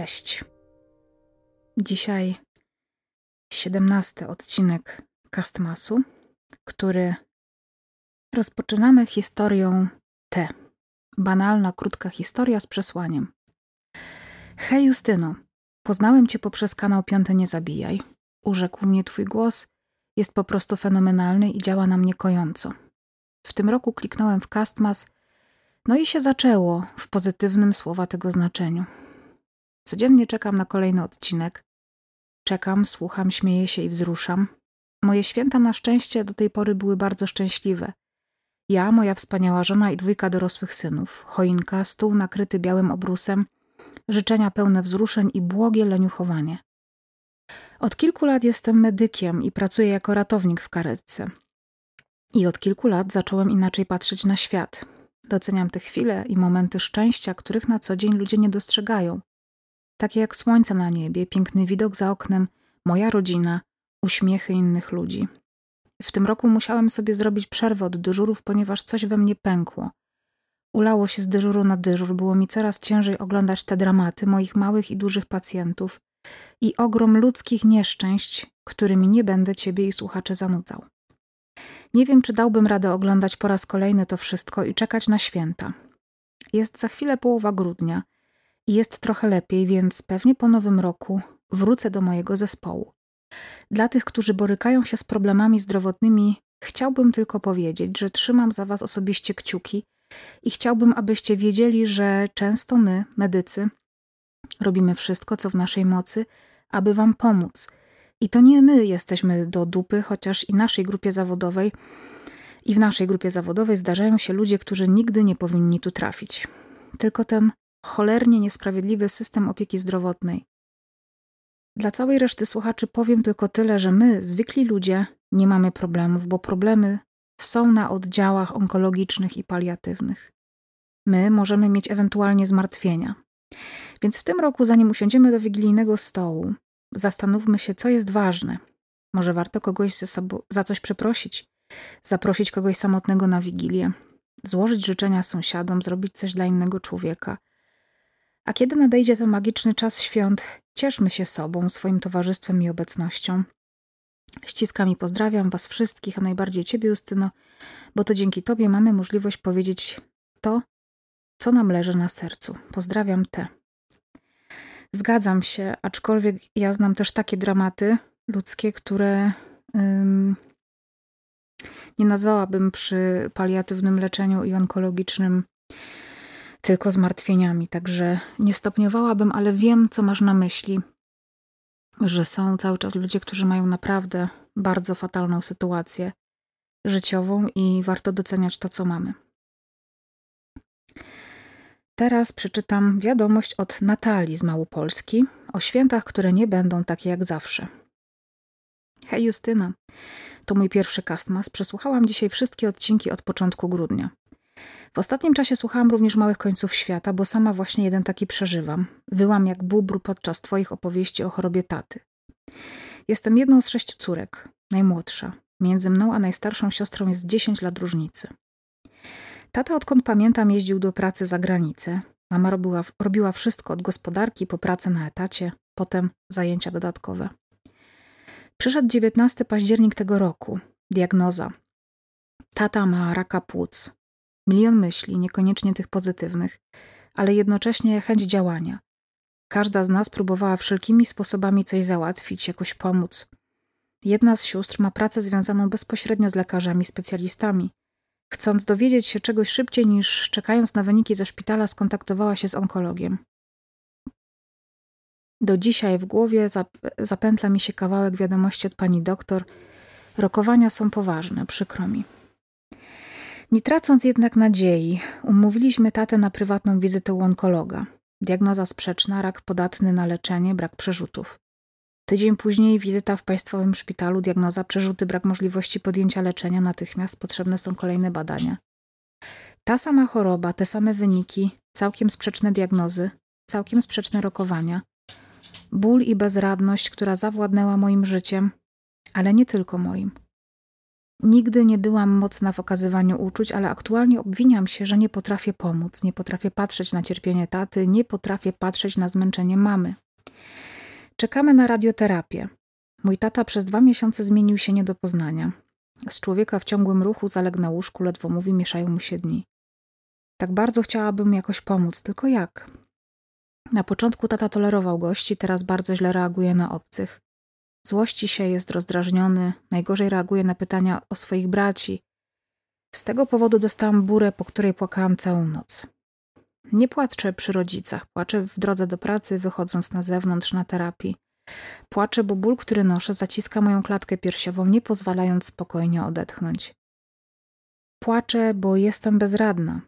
Cześć. Dzisiaj 17 odcinek Castmasu, który rozpoczynamy historią T. Banalna, krótka historia z przesłaniem. Hej Justyno, poznałem cię poprzez kanał Piąte Nie Zabijaj. Urzekł mnie twój głos, jest po prostu fenomenalny i działa na mnie kojąco. W tym roku kliknąłem w Castmas, no i się zaczęło w pozytywnym słowa tego znaczeniu. Codziennie czekam na kolejny odcinek. Czekam, słucham, śmieję się i wzruszam. Moje święta na szczęście do tej pory były bardzo szczęśliwe. Ja, moja wspaniała żona i dwójka dorosłych synów, choinka, stół nakryty białym obrusem, życzenia pełne wzruszeń i błogie leniuchowanie. Od kilku lat jestem medykiem i pracuję jako ratownik w karetce. I od kilku lat zacząłem inaczej patrzeć na świat. Doceniam te chwile i momenty szczęścia, których na co dzień ludzie nie dostrzegają takie jak słońce na niebie, piękny widok za oknem, moja rodzina, uśmiechy innych ludzi. W tym roku musiałem sobie zrobić przerwę od dyżurów, ponieważ coś we mnie pękło. Ulało się z dyżuru na dyżur, było mi coraz ciężej oglądać te dramaty moich małych i dużych pacjentów i ogrom ludzkich nieszczęść, którymi nie będę ciebie i słuchaczy zanudzał. Nie wiem, czy dałbym radę oglądać po raz kolejny to wszystko i czekać na święta. Jest za chwilę połowa grudnia – jest trochę lepiej, więc pewnie po nowym roku wrócę do mojego zespołu. Dla tych, którzy borykają się z problemami zdrowotnymi, chciałbym tylko powiedzieć, że trzymam za Was osobiście kciuki i chciałbym, abyście wiedzieli, że często my, medycy, robimy wszystko, co w naszej mocy, aby Wam pomóc. I to nie my jesteśmy do dupy, chociaż i naszej grupie zawodowej, i w naszej grupie zawodowej zdarzają się ludzie, którzy nigdy nie powinni tu trafić. Tylko ten cholernie niesprawiedliwy system opieki zdrowotnej. Dla całej reszty słuchaczy powiem tylko tyle, że my, zwykli ludzie, nie mamy problemów, bo problemy są na oddziałach onkologicznych i paliatywnych. My możemy mieć ewentualnie zmartwienia. Więc w tym roku, zanim usiądziemy do wigilijnego stołu, zastanówmy się, co jest ważne. Może warto kogoś za coś przeprosić, zaprosić kogoś samotnego na wigilię, złożyć życzenia sąsiadom, zrobić coś dla innego człowieka – a kiedy nadejdzie ten magiczny czas świąt, cieszmy się sobą, swoim towarzystwem i obecnością. Ściskam i pozdrawiam Was wszystkich, a najbardziej Ciebie, Justyno, bo to dzięki Tobie mamy możliwość powiedzieć to, co nam leży na sercu. Pozdrawiam Te. Zgadzam się, aczkolwiek ja znam też takie dramaty ludzkie, które ym, nie nazwałabym przy paliatywnym leczeniu i onkologicznym tylko zmartwieniami. Także nie stopniowałabym, ale wiem, co masz na myśli, że są cały czas ludzie, którzy mają naprawdę bardzo fatalną sytuację życiową i warto doceniać to, co mamy. Teraz przeczytam wiadomość od Natalii z Małopolski o świętach, które nie będą takie jak zawsze. Hej Justyna, to mój pierwszy kastmas. Przesłuchałam dzisiaj wszystkie odcinki od początku grudnia. W ostatnim czasie słuchałam również Małych Końców Świata, bo sama właśnie jeden taki przeżywam. Wyłam jak bubr podczas Twoich opowieści o chorobie taty. Jestem jedną z sześciu córek, najmłodsza. Między mną a najstarszą siostrą jest 10 lat różnicy. Tata, odkąd pamiętam, jeździł do pracy za granicę. Mama robiła, robiła wszystko od gospodarki po pracę na etacie, potem zajęcia dodatkowe. Przyszedł 19 październik tego roku. Diagnoza. Tata ma raka płuc. Milion myśli, niekoniecznie tych pozytywnych, ale jednocześnie chęć działania. Każda z nas próbowała wszelkimi sposobami coś załatwić, jakoś pomóc. Jedna z sióstr ma pracę związaną bezpośrednio z lekarzami, specjalistami. Chcąc dowiedzieć się czegoś szybciej niż czekając na wyniki ze szpitala, skontaktowała się z onkologiem. Do dzisiaj w głowie zapętla mi się kawałek wiadomości od pani doktor. Rokowania są poważne, przykro mi. Nie tracąc jednak nadziei, umówiliśmy tatę na prywatną wizytę u onkologa. Diagnoza sprzeczna, rak podatny na leczenie, brak przerzutów. Tydzień później wizyta w państwowym szpitalu, diagnoza przerzuty, brak możliwości podjęcia leczenia, natychmiast potrzebne są kolejne badania. Ta sama choroba, te same wyniki, całkiem sprzeczne diagnozy, całkiem sprzeczne rokowania. Ból i bezradność, która zawładnęła moim życiem, ale nie tylko moim. Nigdy nie byłam mocna w okazywaniu uczuć, ale aktualnie obwiniam się, że nie potrafię pomóc, nie potrafię patrzeć na cierpienie taty, nie potrafię patrzeć na zmęczenie mamy. Czekamy na radioterapię. Mój tata przez dwa miesiące zmienił się nie do poznania. Z człowieka w ciągłym ruchu zaległ na łóżku, ledwo mówi, mieszają mu się dni. Tak bardzo chciałabym jakoś pomóc, tylko jak? Na początku tata tolerował gości, teraz bardzo źle reaguje na obcych. Złości się, jest rozdrażniony, najgorzej reaguje na pytania o swoich braci. Z tego powodu dostałam burę, po której płakałam całą noc. Nie płaczę przy rodzicach, płaczę w drodze do pracy, wychodząc na zewnątrz na terapii. Płaczę, bo ból, który noszę, zaciska moją klatkę piersiową, nie pozwalając spokojnie odetchnąć. Płaczę, bo jestem bezradna.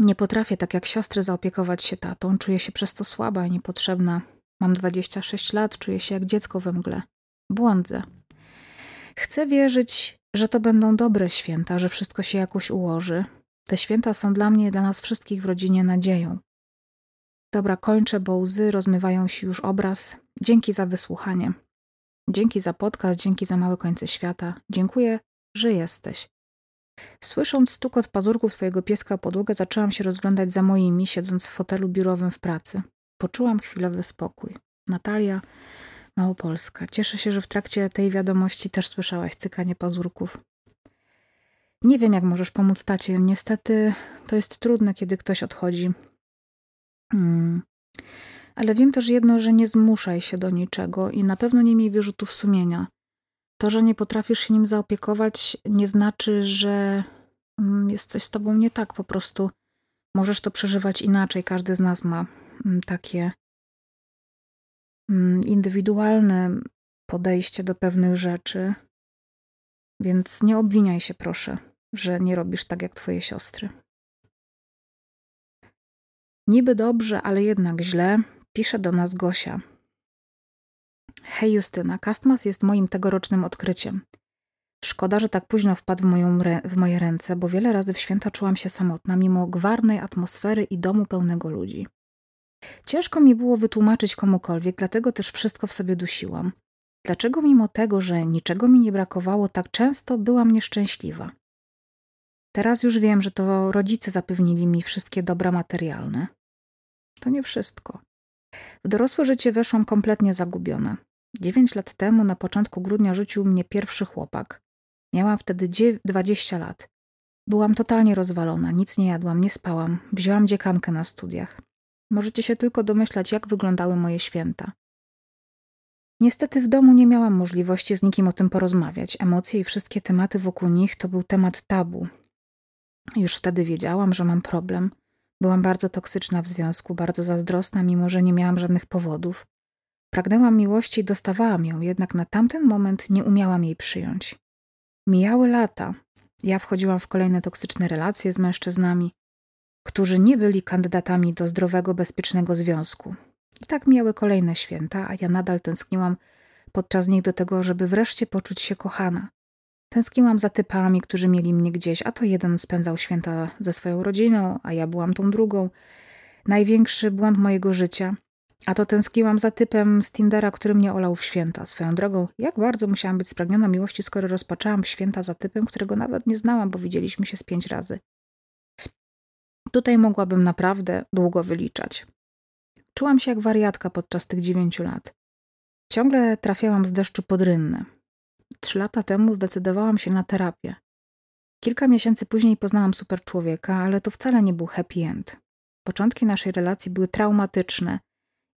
Nie potrafię, tak jak siostry, zaopiekować się tatą. Czuję się przez to słaba i niepotrzebna. Mam 26 lat, czuję się jak dziecko we mgle. Błądzę. Chcę wierzyć, że to będą dobre święta, że wszystko się jakoś ułoży. Te święta są dla mnie, dla nas wszystkich w rodzinie nadzieją. Dobra, kończę, bo łzy rozmywają się już obraz. Dzięki za wysłuchanie. Dzięki za podcast, dzięki za małe końce świata. Dziękuję, że jesteś. Słysząc stukot pazurków twojego pieska o podłogę, zaczęłam się rozglądać za moimi, siedząc w fotelu biurowym w pracy. Poczułam chwilowy spokój. Natalia, Małopolska. Cieszę się, że w trakcie tej wiadomości też słyszałaś cykanie pazurków. Nie wiem, jak możesz pomóc tacie. Niestety to jest trudne, kiedy ktoś odchodzi. Hmm. Ale wiem też jedno, że nie zmuszaj się do niczego i na pewno nie miej wyrzutów sumienia. To, że nie potrafisz się nim zaopiekować, nie znaczy, że mm, jest coś z tobą nie tak. Po prostu możesz to przeżywać inaczej. Każdy z nas ma takie mm, indywidualne podejście do pewnych rzeczy. Więc nie obwiniaj się, proszę, że nie robisz tak jak twoje siostry. Niby dobrze, ale jednak źle, pisze do nas Gosia. Hej Justyna, Kastmas jest moim tegorocznym odkryciem. Szkoda, że tak późno wpadł w, moją w moje ręce, bo wiele razy w święta czułam się samotna, mimo gwarnej atmosfery i domu pełnego ludzi. Ciężko mi było wytłumaczyć komukolwiek, dlatego też wszystko w sobie dusiłam. Dlaczego mimo tego, że niczego mi nie brakowało, tak często byłam nieszczęśliwa? Teraz już wiem, że to rodzice zapewnili mi wszystkie dobra materialne. To nie wszystko. W dorosłe życie weszłam kompletnie zagubiona. Dziewięć lat temu, na początku grudnia, rzucił mnie pierwszy chłopak. Miałam wtedy 20 lat. Byłam totalnie rozwalona, nic nie jadłam, nie spałam. Wzięłam dziekankę na studiach. Możecie się tylko domyślać, jak wyglądały moje święta. Niestety w domu nie miałam możliwości z nikim o tym porozmawiać. Emocje i wszystkie tematy wokół nich to był temat tabu. Już wtedy wiedziałam, że mam problem. Byłam bardzo toksyczna w związku, bardzo zazdrosna, mimo że nie miałam żadnych powodów. Pragnęłam miłości i dostawałam ją, jednak na tamten moment nie umiałam jej przyjąć. Mijały lata. Ja wchodziłam w kolejne toksyczne relacje z mężczyznami, którzy nie byli kandydatami do zdrowego, bezpiecznego związku. I tak mijały kolejne święta, a ja nadal tęskniłam podczas nich do tego, żeby wreszcie poczuć się kochana. Tęskniłam za typami, którzy mieli mnie gdzieś, a to jeden spędzał święta ze swoją rodziną, a ja byłam tą drugą. Największy błąd mojego życia. A to tęskniłam za typem z Tindera, który mnie olał w święta. Swoją drogą, jak bardzo musiałam być spragniona miłości, skoro rozpaczałam święta za typem, którego nawet nie znałam, bo widzieliśmy się z pięć razy. Tutaj mogłabym naprawdę długo wyliczać. Czułam się jak wariatka podczas tych dziewięciu lat. Ciągle trafiałam z deszczu pod rynne. Trzy lata temu zdecydowałam się na terapię. Kilka miesięcy później poznałam super człowieka, ale to wcale nie był happy end. Początki naszej relacji były traumatyczne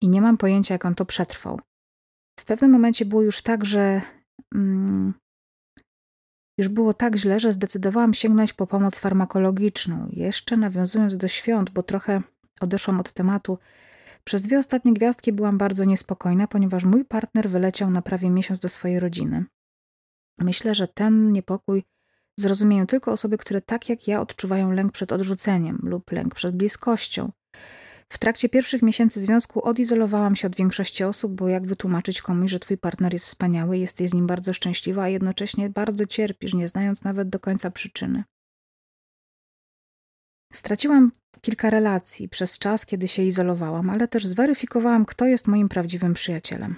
i nie mam pojęcia, jak on to przetrwał. W pewnym momencie było już tak, że. Mm, już było tak źle, że zdecydowałam sięgnąć po pomoc farmakologiczną. Jeszcze nawiązując do świąt, bo trochę odeszłam od tematu, przez dwie ostatnie gwiazdki byłam bardzo niespokojna, ponieważ mój partner wyleciał na prawie miesiąc do swojej rodziny. Myślę, że ten niepokój zrozumieją tylko osoby, które tak jak ja odczuwają lęk przed odrzuceniem lub lęk przed bliskością. W trakcie pierwszych miesięcy związku odizolowałam się od większości osób, bo jak wytłumaczyć komuś, że twój partner jest wspaniały, jesteś z nim bardzo szczęśliwa, a jednocześnie bardzo cierpisz, nie znając nawet do końca przyczyny. Straciłam kilka relacji przez czas, kiedy się izolowałam, ale też zweryfikowałam, kto jest moim prawdziwym przyjacielem.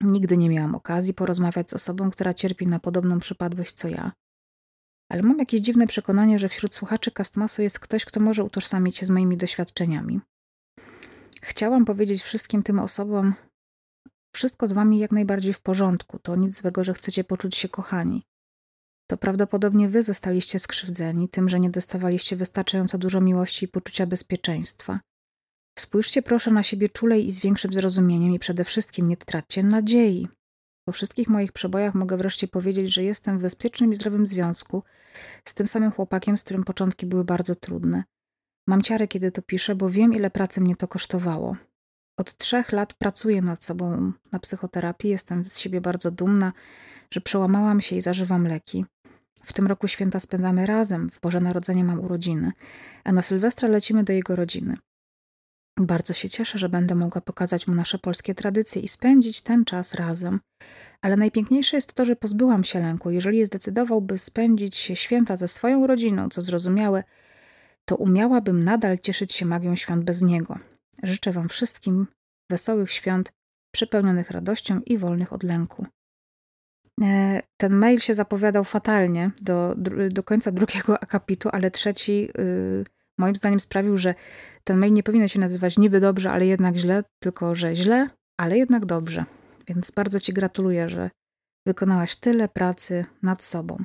Nigdy nie miałam okazji porozmawiać z osobą, która cierpi na podobną przypadłość co ja. Ale mam jakieś dziwne przekonanie, że wśród słuchaczy Castmasu jest ktoś, kto może utożsamić się z moimi doświadczeniami. Chciałam powiedzieć wszystkim tym osobom, wszystko z wami jak najbardziej w porządku, to nic złego, że chcecie poczuć się kochani. To prawdopodobnie wy zostaliście skrzywdzeni tym, że nie dostawaliście wystarczająco dużo miłości i poczucia bezpieczeństwa. Spójrzcie proszę na siebie czulej i z większym zrozumieniem i przede wszystkim nie traćcie nadziei. Po wszystkich moich przebojach mogę wreszcie powiedzieć, że jestem w bezpiecznym i zdrowym związku z tym samym chłopakiem, z którym początki były bardzo trudne. Mam ciarę, kiedy to piszę, bo wiem, ile pracy mnie to kosztowało. Od trzech lat pracuję nad sobą na psychoterapii. Jestem z siebie bardzo dumna, że przełamałam się i zażywam leki. W tym roku święta spędzamy razem. W Boże Narodzenie mam urodziny, a na Sylwestra lecimy do jego rodziny. Bardzo się cieszę, że będę mogła pokazać mu nasze polskie tradycje i spędzić ten czas razem. Ale najpiękniejsze jest to, że pozbyłam się lęku. Jeżeli zdecydowałby spędzić się święta ze swoją rodziną, co zrozumiałe, to umiałabym nadal cieszyć się magią świąt bez niego. Życzę Wam wszystkim wesołych świąt, przepełnionych radością i wolnych od lęku. E, ten mail się zapowiadał fatalnie do, do końca drugiego akapitu, ale trzeci yy, moim zdaniem sprawił, że ten mail nie powinien się nazywać niby dobrze, ale jednak źle, tylko że źle, ale jednak dobrze. Więc bardzo Ci gratuluję, że wykonałaś tyle pracy nad sobą.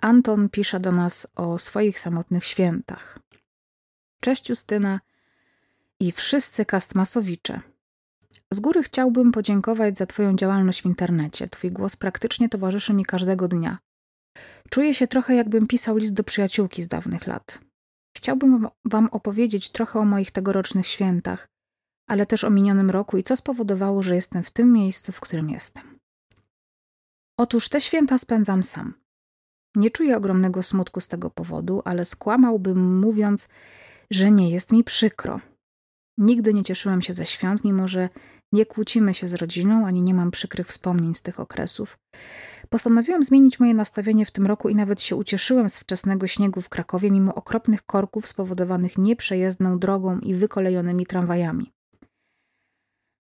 Anton pisze do nas o swoich samotnych świętach. Cześć Justyna i wszyscy kastmasowicze. Z góry chciałbym podziękować za Twoją działalność w internecie. Twój głos praktycznie towarzyszy mi każdego dnia. Czuję się trochę, jakbym pisał list do przyjaciółki z dawnych lat. Chciałbym Wam opowiedzieć trochę o moich tegorocznych świętach, ale też o minionym roku i co spowodowało, że jestem w tym miejscu, w którym jestem. Otóż te święta spędzam sam. Nie czuję ogromnego smutku z tego powodu, ale skłamałbym mówiąc, że nie jest mi przykro. Nigdy nie cieszyłem się ze świąt, mimo że nie kłócimy się z rodziną, ani nie mam przykrych wspomnień z tych okresów. Postanowiłem zmienić moje nastawienie w tym roku i nawet się ucieszyłem z wczesnego śniegu w Krakowie, mimo okropnych korków spowodowanych nieprzejezdną drogą i wykolejonymi tramwajami.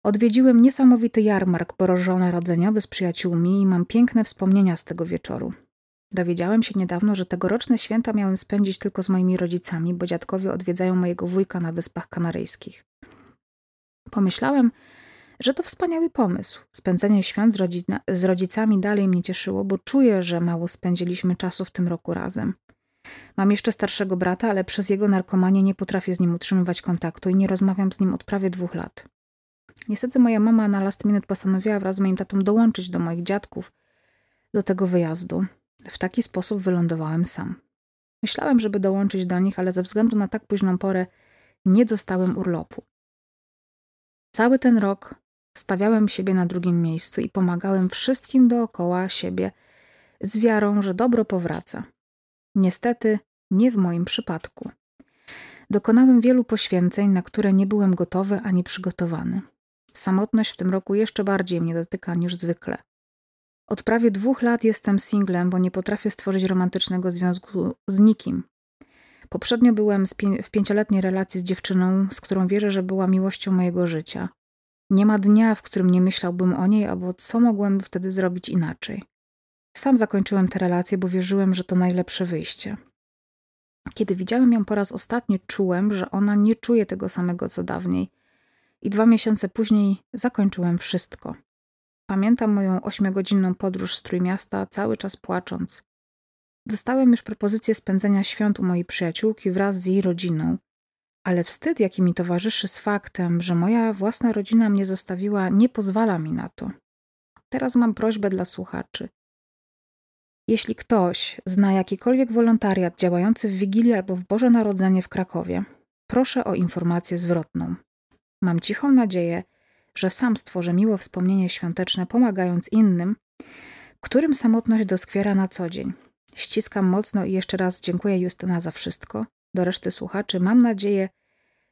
Odwiedziłem niesamowity jarmark bożonarodzeniowy z przyjaciółmi i mam piękne wspomnienia z tego wieczoru. Dowiedziałem się niedawno, że tegoroczne święta miałem spędzić tylko z moimi rodzicami, bo dziadkowie odwiedzają mojego wujka na Wyspach Kanaryjskich. Pomyślałem, że to wspaniały pomysł. Spędzenie świąt z, rodzina, z rodzicami dalej mnie cieszyło, bo czuję, że mało spędziliśmy czasu w tym roku razem. Mam jeszcze starszego brata, ale przez jego narkomanię nie potrafię z nim utrzymywać kontaktu i nie rozmawiam z nim od prawie dwóch lat. Niestety moja mama na last minute postanowiła wraz z moim tatą dołączyć do moich dziadków do tego wyjazdu. W taki sposób wylądowałem sam. Myślałem, żeby dołączyć do nich, ale ze względu na tak późną porę nie dostałem urlopu. Cały ten rok stawiałem siebie na drugim miejscu i pomagałem wszystkim dookoła siebie z wiarą, że dobro powraca. Niestety nie w moim przypadku. Dokonałem wielu poświęceń, na które nie byłem gotowy ani przygotowany. Samotność w tym roku jeszcze bardziej mnie dotyka niż zwykle. Od prawie dwóch lat jestem singlem, bo nie potrafię stworzyć romantycznego związku z nikim. Poprzednio byłem w pięcioletniej relacji z dziewczyną, z którą wierzę, że była miłością mojego życia. Nie ma dnia, w którym nie myślałbym o niej, albo co mogłem wtedy zrobić inaczej. Sam zakończyłem tę relację, bo wierzyłem, że to najlepsze wyjście. Kiedy widziałem ją po raz ostatni, czułem, że ona nie czuje tego samego co dawniej. I dwa miesiące później zakończyłem wszystko. Pamiętam moją ośmiogodzinną podróż z Trójmiasta, cały czas płacząc. Dostałem już propozycję spędzenia świąt u mojej przyjaciółki wraz z jej rodziną, ale wstyd, jaki mi towarzyszy z faktem, że moja własna rodzina mnie zostawiła, nie pozwala mi na to. Teraz mam prośbę dla słuchaczy. Jeśli ktoś zna jakikolwiek wolontariat działający w Wigilię albo w Boże Narodzenie w Krakowie, proszę o informację zwrotną. Mam cichą nadzieję, że sam stworzę miłe wspomnienie świąteczne, pomagając innym, którym samotność doskwiera na co dzień. Ściskam mocno i jeszcze raz dziękuję Justyna za wszystko. Do reszty słuchaczy mam nadzieję,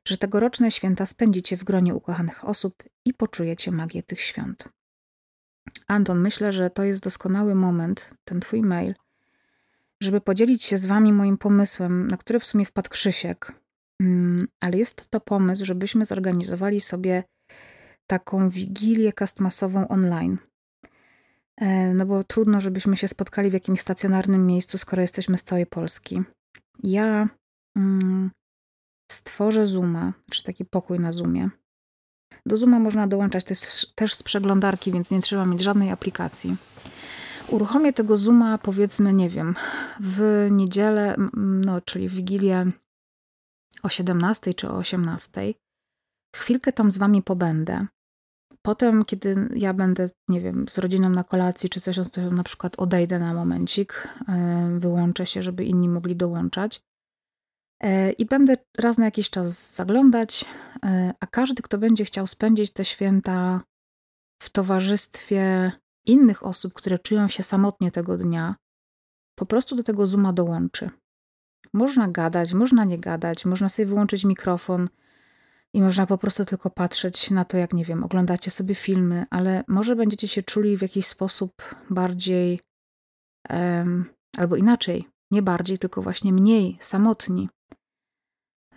że tegoroczne święta spędzicie w gronie ukochanych osób i poczujecie magię tych świąt. Anton, myślę, że to jest doskonały moment, ten twój mail, żeby podzielić się z wami moim pomysłem, na który w sumie wpadł Krzysiek. Mm, ale jest to pomysł, żebyśmy zorganizowali sobie taką wigilię kastmasową online. E, no bo trudno, żebyśmy się spotkali w jakimś stacjonarnym miejscu, skoro jesteśmy z całej Polski. Ja stworzę Zooma, czy taki pokój na Zoomie. Do Zooma można dołączać też z przeglądarki, więc nie trzeba mieć żadnej aplikacji. Uruchomię tego Zooma, powiedzmy, nie wiem, w niedzielę, no, czyli w Wigilię o 17 czy o 18. Chwilkę tam z wami pobędę. Potem, kiedy ja będę, nie wiem, z rodziną na kolacji czy coś, to na przykład odejdę na momencik, e, wyłączę się, żeby inni mogli dołączać. E, I będę raz na jakiś czas zaglądać, e, a każdy, kto będzie chciał spędzić te święta w towarzystwie innych osób, które czują się samotnie tego dnia, po prostu do tego Zooma dołączy. Można gadać, można nie gadać, można sobie wyłączyć mikrofon i można po prostu tylko patrzeć na to, jak nie wiem, oglądacie sobie filmy, ale może będziecie się czuli w jakiś sposób bardziej, um, albo inaczej, nie bardziej, tylko właśnie mniej samotni.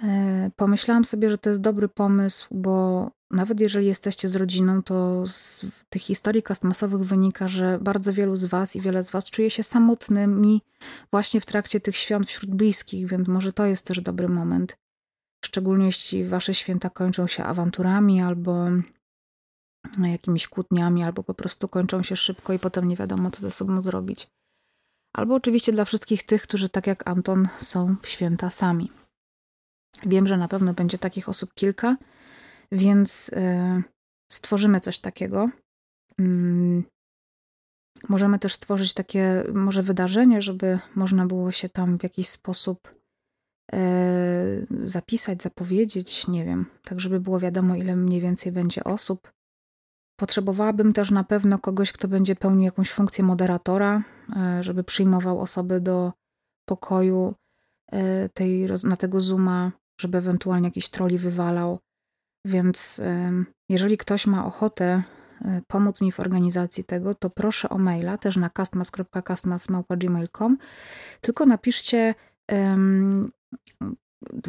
E, pomyślałam sobie, że to jest dobry pomysł, bo nawet jeżeli jesteście z rodziną, to z tych historii kastmasowych wynika, że bardzo wielu z Was i wiele z Was czuje się samotnymi właśnie w trakcie tych świąt wśród bliskich, więc może to jest też dobry moment. Szczególnie jeśli Wasze święta kończą się awanturami albo jakimiś kłótniami, albo po prostu kończą się szybko i potem nie wiadomo, co ze sobą zrobić. Albo oczywiście dla wszystkich tych, którzy tak jak Anton są w święta sami. Wiem, że na pewno będzie takich osób kilka, więc y, stworzymy coś takiego. Mm, możemy też stworzyć takie może wydarzenie, żeby można było się tam w jakiś sposób y, zapisać, zapowiedzieć, nie wiem, tak żeby było wiadomo, ile mniej więcej będzie osób. Potrzebowałabym też na pewno kogoś, kto będzie pełnił jakąś funkcję moderatora, y, żeby przyjmował osoby do pokoju tej, na tego Zooma, żeby ewentualnie jakiś troli wywalał. Więc jeżeli ktoś ma ochotę e, pomóc mi w organizacji tego, to proszę o maila też na castmas.castmas.gmail.com tylko napiszcie um,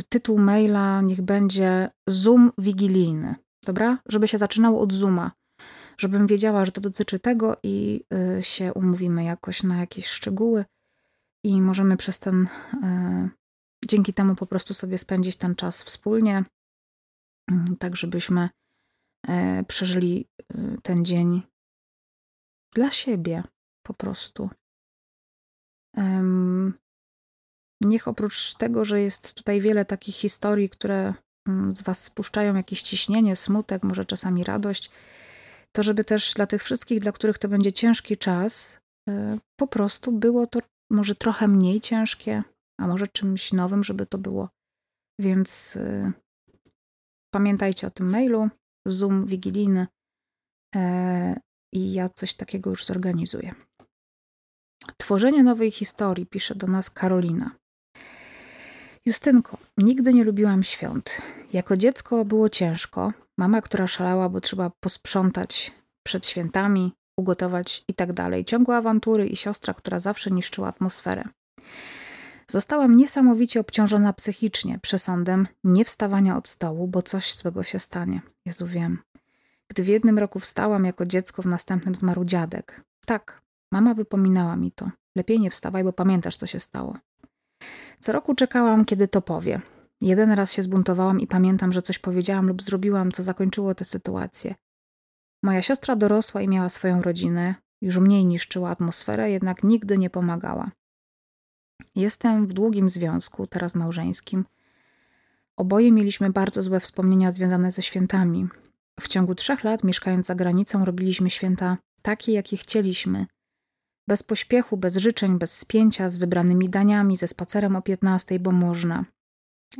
tytuł maila niech będzie Zoom wigilijny, dobra? Żeby się zaczynało od Zooma, żebym wiedziała, że to dotyczy tego i y, się umówimy jakoś na jakieś szczegóły i możemy przez ten y, dzięki temu po prostu sobie spędzić ten czas wspólnie, mm, tak żebyśmy e, przeżyli e, ten dzień dla siebie po prostu. Niech oprócz tego, że jest tutaj wiele takich historii, które mm, z Was spuszczają jakieś ciśnienie, smutek, może czasami radość, to żeby też dla tych wszystkich, dla których to będzie ciężki czas, e, po prostu było to może trochę mniej ciężkie, a może czymś nowym, żeby to było. Więc y, pamiętajcie o tym mailu, Zoom wigilijny e, i ja coś takiego już zorganizuję. Tworzenie nowej historii, pisze do nas Karolina. Justynko, nigdy nie lubiłam świąt. Jako dziecko było ciężko. Mama, która szalała, bo trzeba posprzątać przed świętami, ugotować i tak dalej. Ciągłe awantury i siostra, która zawsze niszczyła atmosferę. Zostałam niesamowicie obciążona psychicznie przesądem nie wstawania od stołu, bo coś złego się stanie. Jezu, wiem. Gdy w jednym roku wstałam jako dziecko, w następnym zmarł dziadek. Tak, mama wypominała mi to. Lepiej nie wstawaj, bo pamiętasz, co się stało. Co roku czekałam, kiedy to powie. Jeden raz się zbuntowałam i pamiętam, że coś powiedziałam lub zrobiłam, co zakończyło tę sytuację. Moja siostra dorosła i miała swoją rodzinę, już mniej niszczyła atmosferę, jednak nigdy nie pomagała. Jestem w długim związku, teraz małżeńskim. Oboje mieliśmy bardzo złe wspomnienia związane ze świętami. W ciągu trzech lat, mieszkając za granicą, robiliśmy święta takie, jakie chcieliśmy. Bez pośpiechu, bez życzeń, bez spięcia, z wybranymi daniami, ze spacerem o 15, bo można.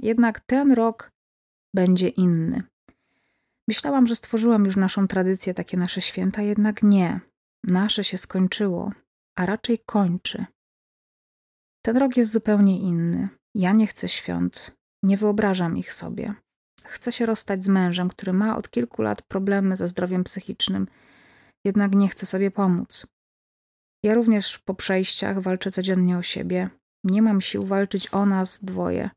Jednak ten rok będzie inny. Myślałam, że stworzyłam już naszą tradycję, takie nasze święta, jednak nie. Nasze się skończyło, a raczej kończy. Ten rok jest zupełnie inny. Ja nie chcę świąt, nie wyobrażam ich sobie. Chcę się rozstać z mężem, który ma od kilku lat problemy ze zdrowiem psychicznym, jednak nie chce sobie pomóc. Ja również po przejściach walczę codziennie o siebie. Nie mam sił walczyć o nas dwoje.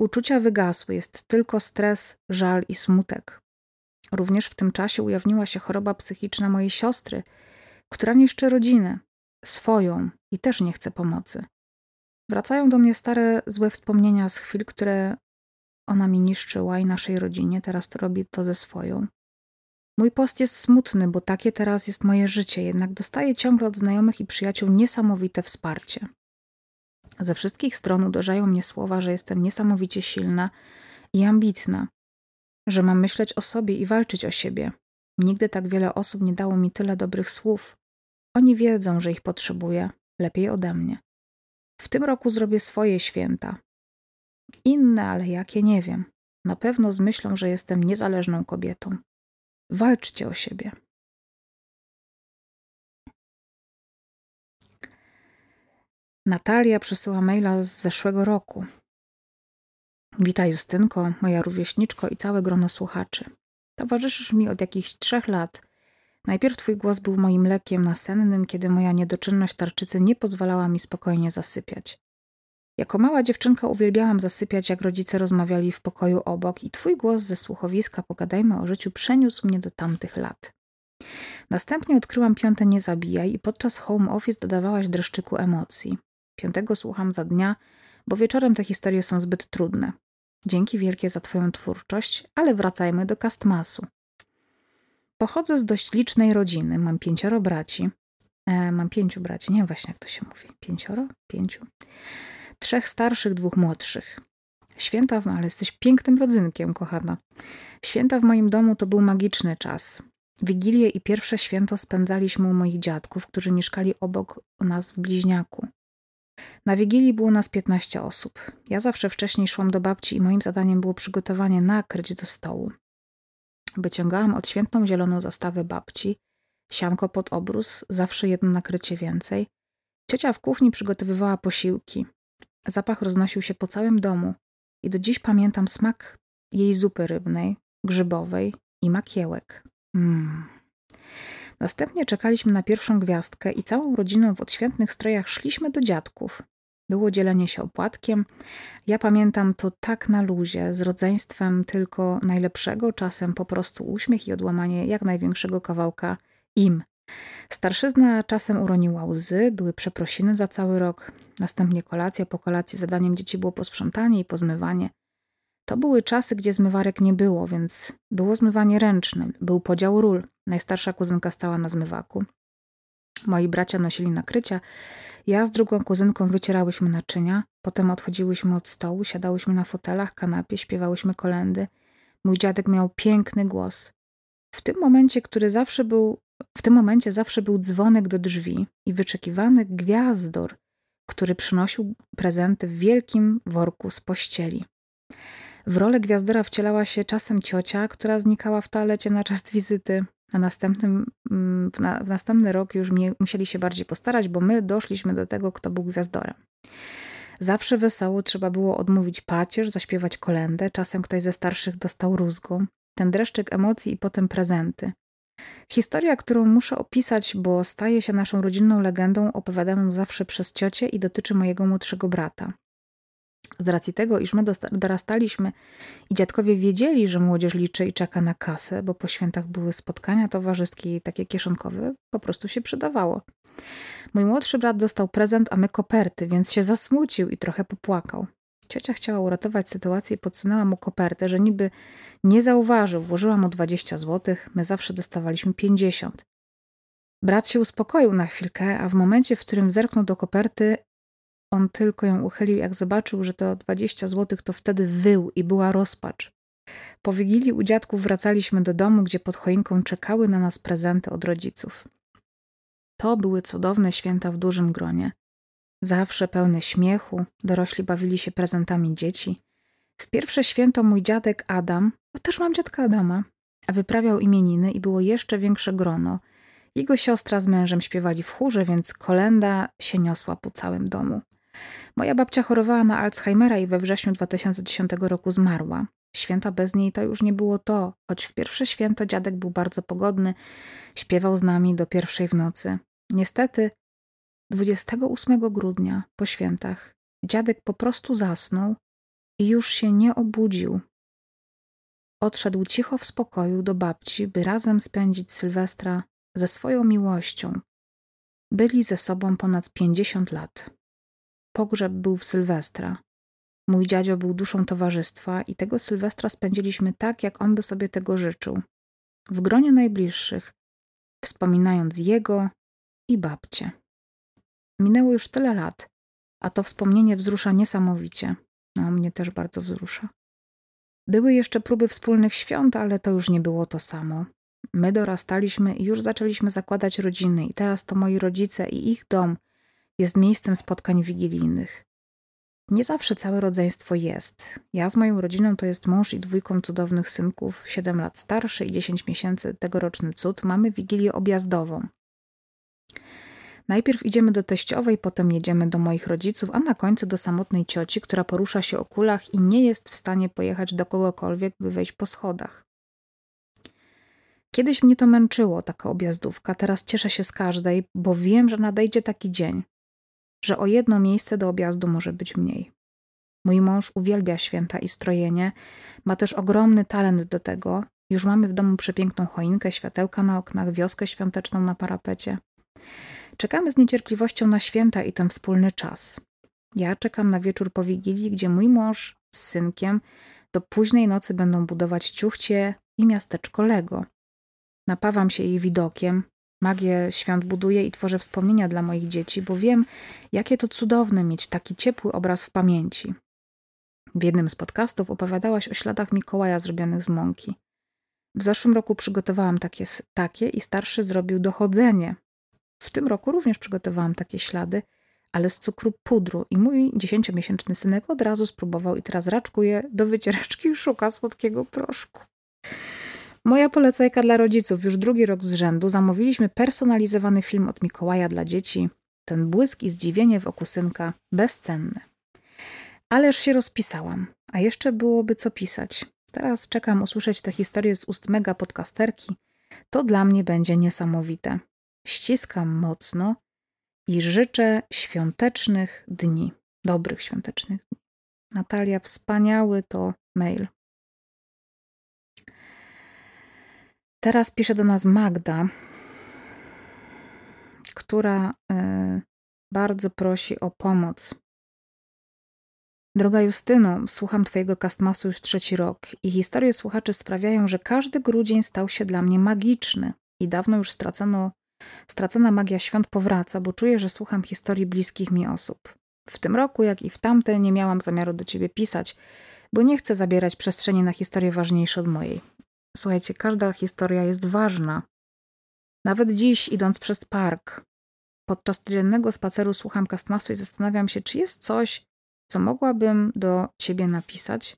Uczucia wygasły, jest tylko stres, żal i smutek. Również w tym czasie ujawniła się choroba psychiczna mojej siostry, która niszczy rodzinę, swoją i też nie chce pomocy. Wracają do mnie stare, złe wspomnienia z chwil, które ona mi niszczyła i naszej rodzinie, teraz to robi to ze swoją. Mój post jest smutny, bo takie teraz jest moje życie, jednak dostaję ciągle od znajomych i przyjaciół niesamowite wsparcie. Ze wszystkich stron uderzają mnie słowa, że jestem niesamowicie silna i ambitna, że mam myśleć o sobie i walczyć o siebie. Nigdy tak wiele osób nie dało mi tyle dobrych słów. Oni wiedzą, że ich potrzebuję, lepiej ode mnie. W tym roku zrobię swoje święta. Inne, ale jakie nie wiem. Na pewno z myślą, że jestem niezależną kobietą. Walczcie o siebie. Natalia przesyła maila z zeszłego roku. Witaj Justynko, moja rówieśniczko i całe grono słuchaczy. Towarzyszysz mi od jakichś trzech lat. Najpierw twój głos był moim lekiem nasennym, kiedy moja niedoczynność tarczycy nie pozwalała mi spokojnie zasypiać. Jako mała dziewczynka uwielbiałam zasypiać, jak rodzice rozmawiali w pokoju obok i twój głos ze słuchowiska Pogadajmy o życiu przeniósł mnie do tamtych lat. Następnie odkryłam piąte Nie zabijaj i podczas home office dodawałaś dreszczyku emocji. Piątego słucham za dnia, bo wieczorem te historie są zbyt trudne. Dzięki wielkie za twoją twórczość, ale wracajmy do Kastmasu. Pochodzę z dość licznej rodziny, mam pięcioro braci. E, mam pięciu braci, nie wiem właśnie jak to się mówi. Pięcioro? Pięciu? Trzech starszych, dwóch młodszych. Święta, ale jesteś pięknym rodzynkiem, kochana. Święta w moim domu to był magiczny czas. Wigilię i pierwsze święto spędzaliśmy u moich dziadków, którzy mieszkali obok nas w bliźniaku. Na Wigilii było nas 15 osób. Ja zawsze wcześniej szłam do babci i moim zadaniem było przygotowanie nakryć do stołu. Wyciągałam odświętną zieloną zastawę babci, sianko pod obrus, zawsze jedno nakrycie więcej. Ciocia w kuchni przygotowywała posiłki. Zapach roznosił się po całym domu i do dziś pamiętam smak jej zupy rybnej, grzybowej i makiełek. Mmm. Następnie czekaliśmy na pierwszą gwiazdkę i całą rodziną w odświętnych strojach szliśmy do dziadków. Było dzielenie się opłatkiem. Ja pamiętam to tak na luzie, z rodzeństwem tylko najlepszego, czasem po prostu uśmiech i odłamanie jak największego kawałka im. Starszyzna czasem uroniła łzy, były przeprosiny za cały rok, następnie kolacja, po kolacji zadaniem dzieci było posprzątanie i pozmywanie. To były czasy, gdzie zmywarek nie było, więc było zmywanie ręczne, był podział ról. Najstarsza kuzynka stała na zmywaku. Moi bracia nosili nakrycia. Ja z drugą kuzynką wycierałyśmy naczynia, potem odchodziłyśmy od stołu, siadałyśmy na fotelach, kanapie, śpiewałyśmy kolendy. Mój dziadek miał piękny głos. W tym momencie, który zawsze był, w tym momencie zawsze był dzwonek do drzwi i wyczekiwany gwiazdor, który przynosił prezenty w wielkim worku z pościeli. W rolę gwiazdora wcielała się czasem ciocia, która znikała w toalecie na czas wizyty, a następnym, mm, w, na, w następny rok już musieli się bardziej postarać, bo my doszliśmy do tego, kto był gwiazdorem. Zawsze wesoło trzeba było odmówić pacierz, zaśpiewać kolendę, czasem ktoś ze starszych dostał rózgą, ten dreszczyk emocji i potem prezenty. Historia, którą muszę opisać, bo staje się naszą rodzinną legendą opowiadaną zawsze przez ciocię i dotyczy mojego młodszego brata. Z racji tego, iż my dorastaliśmy i dziadkowie wiedzieli, że młodzież liczy i czeka na kasę, bo po świętach były spotkania towarzyskie i takie kieszonkowe, po prostu się przydawało. Mój młodszy brat dostał prezent, a my koperty, więc się zasmucił i trochę popłakał. Ciocia chciała uratować sytuację i podsunęła mu kopertę, że niby nie zauważył. Włożyła mu 20 zł, my zawsze dostawaliśmy 50. Brat się uspokoił na chwilkę, a w momencie, w którym zerknął do koperty, on tylko ją uchylił, jak zobaczył, że to 20 zł, to wtedy wył i była rozpacz. Po wigilii u dziadków wracaliśmy do domu, gdzie pod choinką czekały na nas prezenty od rodziców. To były cudowne święta w dużym gronie. Zawsze pełne śmiechu, dorośli bawili się prezentami dzieci. W pierwsze święto mój dziadek Adam, bo też mam dziadka Adama, wyprawiał imieniny i było jeszcze większe grono. Jego siostra z mężem śpiewali w chórze, więc kolenda się niosła po całym domu. Moja babcia chorowała na Alzheimera i we wrześniu 2010 roku zmarła. Święta bez niej to już nie było to, choć w pierwsze święto dziadek był bardzo pogodny, śpiewał z nami do pierwszej w nocy. Niestety 28 grudnia po świętach dziadek po prostu zasnął i już się nie obudził. odszedł cicho w spokoju do babci, by razem spędzić Sylwestra ze swoją miłością. Byli ze sobą ponad pięćdziesiąt lat. Pogrzeb był w Sylwestra. Mój dziadzio był duszą towarzystwa i tego Sylwestra spędziliśmy tak, jak on by sobie tego życzył. W gronie najbliższych, wspominając jego i babcie. Minęło już tyle lat, a to wspomnienie wzrusza niesamowicie. No, mnie też bardzo wzrusza. Były jeszcze próby wspólnych świąt, ale to już nie było to samo. My dorastaliśmy i już zaczęliśmy zakładać rodziny, i teraz to moi rodzice i ich dom jest miejscem spotkań wigilijnych. Nie zawsze całe rodzeństwo jest. Ja z moją rodziną to jest mąż i dwójką cudownych synków, 7 lat starszy i 10 miesięcy tegoroczny cud. Mamy wigilię objazdową. Najpierw idziemy do teściowej, potem jedziemy do moich rodziców, a na końcu do samotnej cioci, która porusza się o kulach i nie jest w stanie pojechać do kogokolwiek, by wejść po schodach. Kiedyś mnie to męczyło, taka objazdówka, teraz cieszę się z każdej, bo wiem, że nadejdzie taki dzień, że o jedno miejsce do objazdu może być mniej. Mój mąż uwielbia święta i strojenie, ma też ogromny talent do tego. Już mamy w domu przepiękną choinkę, światełka na oknach, wioskę świąteczną na parapecie. Czekamy z niecierpliwością na święta i ten wspólny czas. Ja czekam na wieczór po Wigilii, gdzie mój mąż z synkiem do późnej nocy będą budować ciuchcie i miasteczko Lego. Napawam się jej widokiem, magię świąt buduję i tworzę wspomnienia dla moich dzieci, bo wiem, jakie to cudowne mieć taki ciepły obraz w pamięci. W jednym z podcastów opowiadałaś o śladach Mikołaja zrobionych z mąki. W zeszłym roku przygotowałam takie, takie i starszy zrobił dochodzenie, w tym roku również przygotowałam takie ślady, ale z cukru pudru i mój dziesięciomiesięczny synek od razu spróbował i teraz raczkuje do wycieraczki i szuka słodkiego proszku. Moja polecajka dla rodziców. Już drugi rok z rzędu zamówiliśmy personalizowany film od Mikołaja dla dzieci. Ten błysk i zdziwienie w oku synka bezcenny. Ależ się rozpisałam, a jeszcze byłoby co pisać. Teraz czekam usłyszeć tę historię z ust mega podcasterki. To dla mnie będzie niesamowite ściskam mocno i życzę świątecznych dni, dobrych świątecznych dni. Natalia, wspaniały to mail. Teraz pisze do nas Magda, która y, bardzo prosi o pomoc. Droga Justyno, słucham Twojego kastmasu już trzeci rok i historie słuchaczy sprawiają, że każdy grudzień stał się dla mnie magiczny i dawno już stracono Stracona magia świąt powraca, bo czuję, że słucham historii bliskich mi osób. W tym roku, jak i w tamte, nie miałam zamiaru do ciebie pisać, bo nie chcę zabierać przestrzeni na historie ważniejsze od mojej. Słuchajcie, każda historia jest ważna. Nawet dziś, idąc przez park, podczas codziennego spaceru słucham Kastmasu i zastanawiam się, czy jest coś, co mogłabym do ciebie napisać.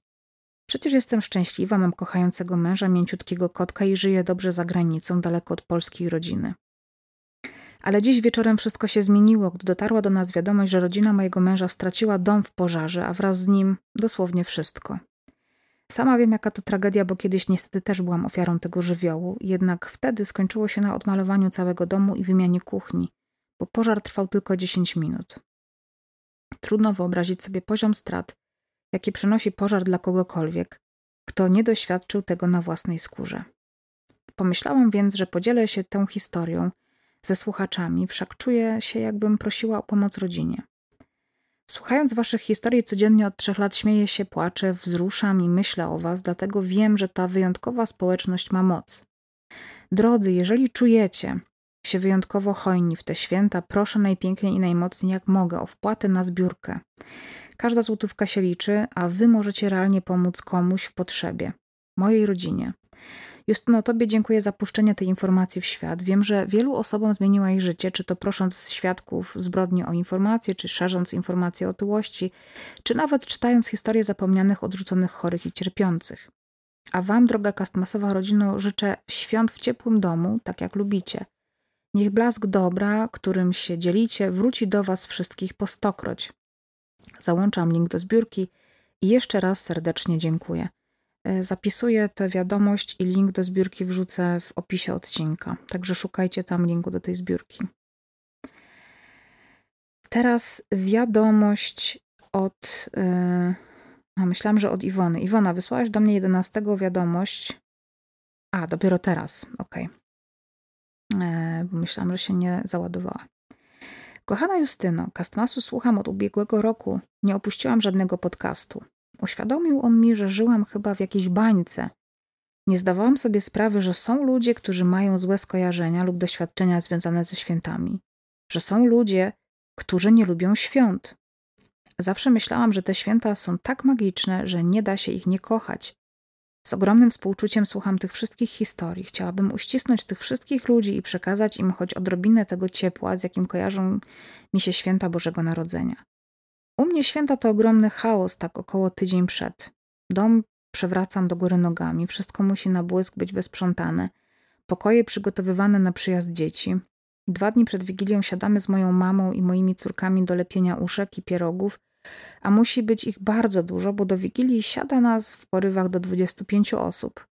Przecież jestem szczęśliwa, mam kochającego męża, mięciutkiego kotka i żyję dobrze za granicą, daleko od polskiej rodziny. Ale dziś wieczorem wszystko się zmieniło, gdy dotarła do nas wiadomość, że rodzina mojego męża straciła dom w pożarze, a wraz z nim dosłownie wszystko. Sama wiem, jaka to tragedia, bo kiedyś niestety też byłam ofiarą tego żywiołu, jednak wtedy skończyło się na odmalowaniu całego domu i wymianie kuchni, bo pożar trwał tylko 10 minut. Trudno wyobrazić sobie poziom strat, jaki przynosi pożar dla kogokolwiek, kto nie doświadczył tego na własnej skórze. Pomyślałam więc, że podzielę się tą historią ze słuchaczami, wszak czuję się, jakbym prosiła o pomoc rodzinie. Słuchając waszych historii codziennie od trzech lat śmieję się, płaczę, wzruszam i myślę o was, dlatego wiem, że ta wyjątkowa społeczność ma moc. Drodzy, jeżeli czujecie się wyjątkowo hojni w te święta, proszę najpiękniej i najmocniej jak mogę o wpłatę na zbiórkę. Każda złotówka się liczy, a wy możecie realnie pomóc komuś w potrzebie, mojej rodzinie. Justyno, Tobie dziękuję za puszczenie tej informacji w świat. Wiem, że wielu osobom zmieniła ich życie, czy to prosząc świadków zbrodni o informacje, czy szerząc informacje o otyłości, czy nawet czytając historie zapomnianych, odrzuconych chorych i cierpiących. A Wam, droga kastmasowa rodzino, życzę świąt w ciepłym domu, tak jak lubicie. Niech blask dobra, którym się dzielicie, wróci do Was wszystkich po stokroć. Załączam link do zbiórki i jeszcze raz serdecznie dziękuję. E, zapisuję tę wiadomość i link do zbiórki wrzucę w opisie odcinka. Także szukajcie tam linku do tej zbiórki. Teraz wiadomość od, yy, A myślałam, że od Iwony. Iwona, wysłałaś do mnie 11 wiadomość. A, dopiero teraz. Okej. E, myślałam, że się nie załadowała. Kochana Justyno, Kastmasu słucham od ubiegłego roku. Nie opuściłam żadnego podcastu. Uświadomił on mi, że żyłam chyba w jakiejś bańce. Nie zdawałam sobie sprawy, że są ludzie, którzy mają złe skojarzenia lub doświadczenia związane ze świętami. Że są ludzie, którzy nie lubią świąt. Zawsze myślałam, że te święta są tak magiczne, że nie da się ich nie kochać. Z ogromnym współczuciem słucham tych wszystkich historii. Chciałabym uścisnąć tych wszystkich ludzi i przekazać im choć odrobinę tego ciepła, z jakim kojarzą mi się święta Bożego Narodzenia. U mnie święta to ogromny chaos, tak około tydzień przed. Dom przewracam do góry nogami, wszystko musi na błysk być wysprzątane. Pokoje przygotowywane na przyjazd dzieci. Dwa dni przed Wigilią siadamy z moją mamą i moimi córkami do lepienia uszek i pierogów, a musi być ich bardzo dużo, bo do Wigilii siada nas w porywach do 25 osób.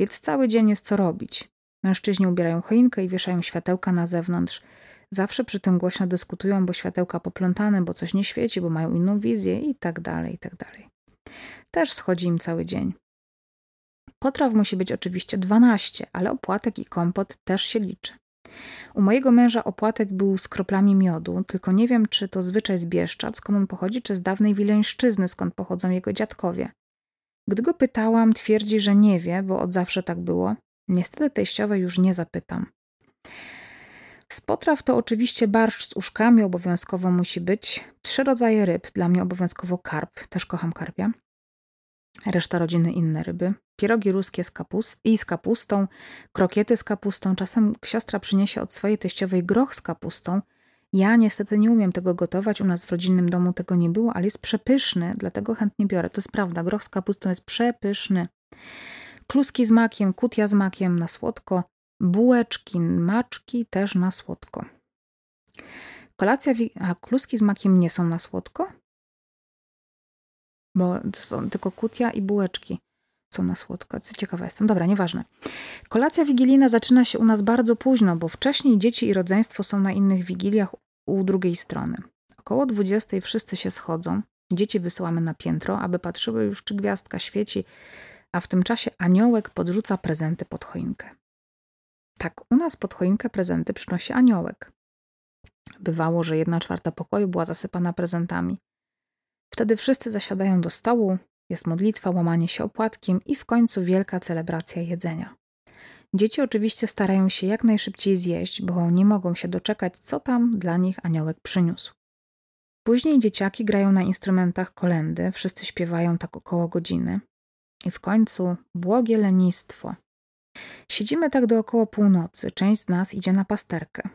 Więc cały dzień jest co robić. Mężczyźni ubierają choinkę i wieszają światełka na zewnątrz. Zawsze przy tym głośno dyskutują, bo światełka poplątane, bo coś nie świeci, bo mają inną wizję i tak dalej, i tak dalej. Też schodzi im cały dzień. Potraw musi być oczywiście 12, ale opłatek i kompot też się liczy. U mojego męża opłatek był z kroplami miodu, tylko nie wiem, czy to zwyczaj z Bieszczad, skąd on pochodzi, czy z dawnej Wileńszczyzny, skąd pochodzą jego dziadkowie. Gdy go pytałam, twierdzi, że nie wie, bo od zawsze tak było. Niestety teściowej już nie zapytam. Z potraw to oczywiście barszcz z uszkami obowiązkowo musi być. Trzy rodzaje ryb, dla mnie obowiązkowo karp, też kocham karpia reszta rodziny inne ryby. Pierogi ruskie z kapust i z kapustą, krokiety z kapustą. Czasem siostra przyniesie od swojej teściowej groch z kapustą. Ja niestety nie umiem tego gotować, u nas w rodzinnym domu tego nie było, ale jest przepyszny, dlatego chętnie biorę. To jest prawda, groch z kapustą jest przepyszny. Kluski z makiem, kutia z makiem na słodko, bułeczki, maczki też na słodko. Kolacja, a kluski z makiem nie są na słodko? bo to są tylko kutia i bułeczki są na słodko. Ciekawa jestem. Dobra, nieważne. Kolacja wigilijna zaczyna się u nas bardzo późno, bo wcześniej dzieci i rodzeństwo są na innych wigiliach u drugiej strony. Około 20 wszyscy się schodzą. Dzieci wysyłamy na piętro, aby patrzyły już, czy gwiazdka świeci, a w tym czasie aniołek podrzuca prezenty pod choinkę. Tak, u nas pod choinkę prezenty przynosi aniołek. Bywało, że jedna czwarta pokoju była zasypana prezentami. Wtedy wszyscy zasiadają do stołu, jest modlitwa, łamanie się opłatkiem i w końcu wielka celebracja jedzenia. Dzieci oczywiście starają się jak najszybciej zjeść, bo nie mogą się doczekać, co tam dla nich aniołek przyniósł. Później dzieciaki grają na instrumentach kolendy, wszyscy śpiewają tak około godziny. I w końcu błogie lenistwo. Siedzimy tak do około północy, część z nas idzie na pasterkę.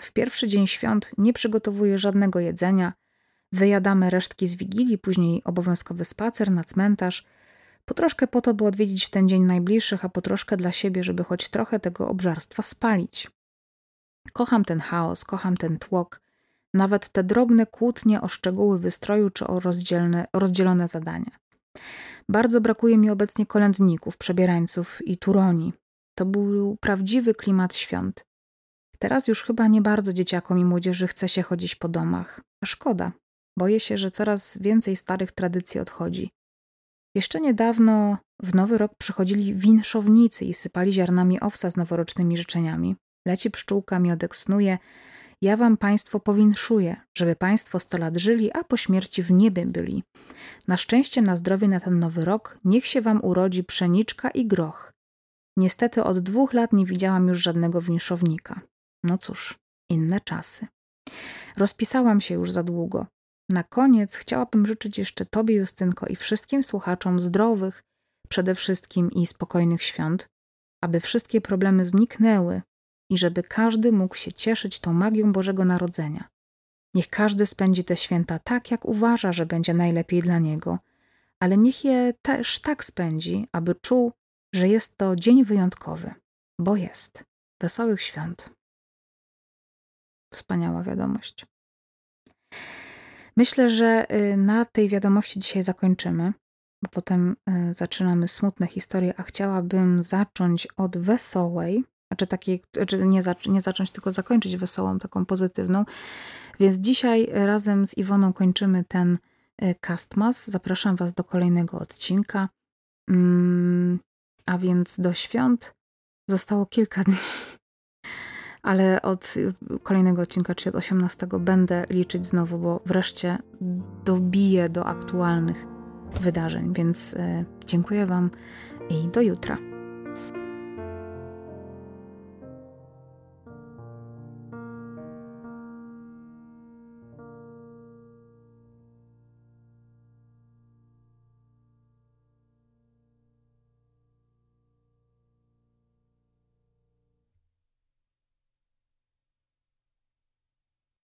W pierwszy dzień świąt nie przygotowuje żadnego jedzenia, Wyjadamy resztki z wigilii, później obowiązkowy spacer na cmentarz. Po troszkę po to, by odwiedzić w ten dzień najbliższych, a po troszkę dla siebie, żeby choć trochę tego obżarstwa spalić. Kocham ten chaos, kocham ten tłok, nawet te drobne kłótnie o szczegóły wystroju czy o rozdzielone zadania. Bardzo brakuje mi obecnie kolędników, przebierańców i turoni. To był prawdziwy klimat świąt. Teraz już chyba nie bardzo dzieciakom i młodzieży chce się chodzić po domach. A szkoda. Boję się, że coraz więcej starych tradycji odchodzi. Jeszcze niedawno w nowy rok przychodzili winszownicy i sypali ziarnami owsa z noworocznymi życzeniami. Leci pszczółka, miodek snuje. Ja wam państwo powinszuję, żeby państwo sto lat żyli, a po śmierci w niebie byli. Na szczęście, na zdrowie na ten nowy rok, niech się wam urodzi pszeniczka i groch. Niestety od dwóch lat nie widziałam już żadnego winszownika. No cóż, inne czasy. Rozpisałam się już za długo. Na koniec chciałabym życzyć jeszcze Tobie, Justynko, i wszystkim słuchaczom zdrowych, przede wszystkim i spokojnych świąt, aby wszystkie problemy zniknęły i żeby każdy mógł się cieszyć tą magią Bożego Narodzenia. Niech każdy spędzi te święta tak, jak uważa, że będzie najlepiej dla niego, ale niech je też tak spędzi, aby czuł, że jest to dzień wyjątkowy, bo jest. Wesołych świąt. Wspaniała wiadomość. Myślę, że y, na tej wiadomości dzisiaj zakończymy, bo potem y, zaczynamy smutne historie, a chciałabym zacząć od wesołej, znaczy takiej, znaczy nie, nie zacząć, tylko zakończyć wesołą, taką pozytywną. Więc dzisiaj razem z Iwoną kończymy ten Castmas. Zapraszam Was do kolejnego odcinka. Mm, a więc do świąt zostało kilka dni. Ale od kolejnego odcinka, czyli od 18, będę liczyć znowu, bo wreszcie dobiję do aktualnych wydarzeń. Więc dziękuję Wam i do jutra.